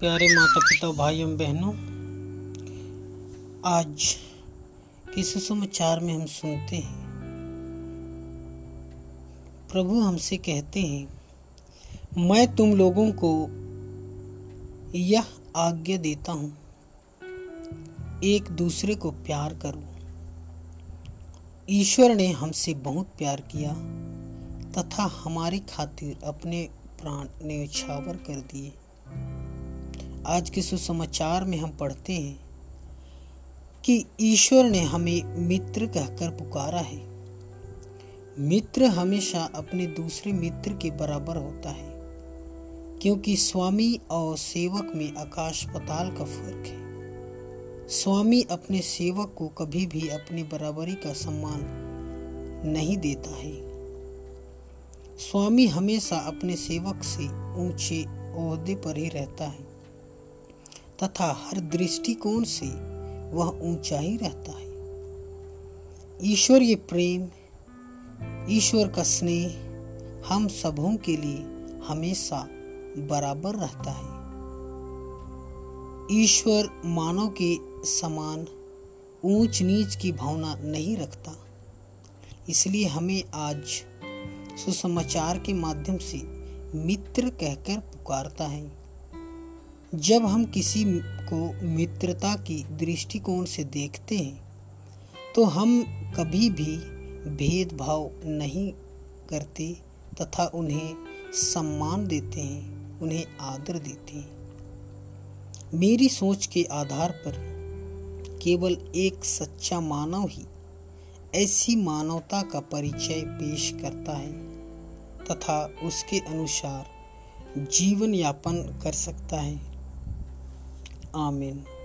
प्यारे माता पिता भाई एवं बहनों, आज के सुसमाचार में हम सुनते हैं? प्रभु हमसे कहते हैं, मैं तुम लोगों को यह आज्ञा देता हूँ, एक दूसरे को प्यार करो। ईश्वर ने हमसे बहुत प्यार किया, तथा हमारी खातिर अपने प्राण न्यौछावर कर दिए। आज के सुसमाचार में हम पढ़ते हैं कि ईश्वर ने हमें मित्र कहकर पुकारा है। मित्र हमेशा अपने दूसरे मित्र के बराबर होता है, क्योंकि स्वामी और सेवक में आकाश पताल का फ़र्क है। स्वामी अपने सेवक को कभी भी अपनी बराबरी का सम्मान नहीं देता है। स्वामी हमेशा अपने सेवक से ऊँचे ओहदे पर ही रहता है। तथा हर दृष्टिकोण से वह ऊँचा ही रहता है। ईश्वर ये प्रेम, ईश्वर का स्नेह हम सबों के लिए हमेशा बराबर रहता है। ईश्वर मानव के समान ऊंच नीच की भावना नहीं रखता। इसलिए हमें आज सुसमाचार के माध्यम से मित्र कहकर पुकारता है। जब हम किसी को मित्रता की दृष्टिकोण से देखते हैं तो हम कभी भी भेदभाव नहीं करते तथा उन्हें सम्मान देते हैं, उन्हें आदर देते हैं। मेरी सोच के आधार पर केवल एक सच्चा मानव ही ऐसी मानवता का परिचय पेश करता है तथा उसके अनुसार जीवन यापन कर सकता है। Amen.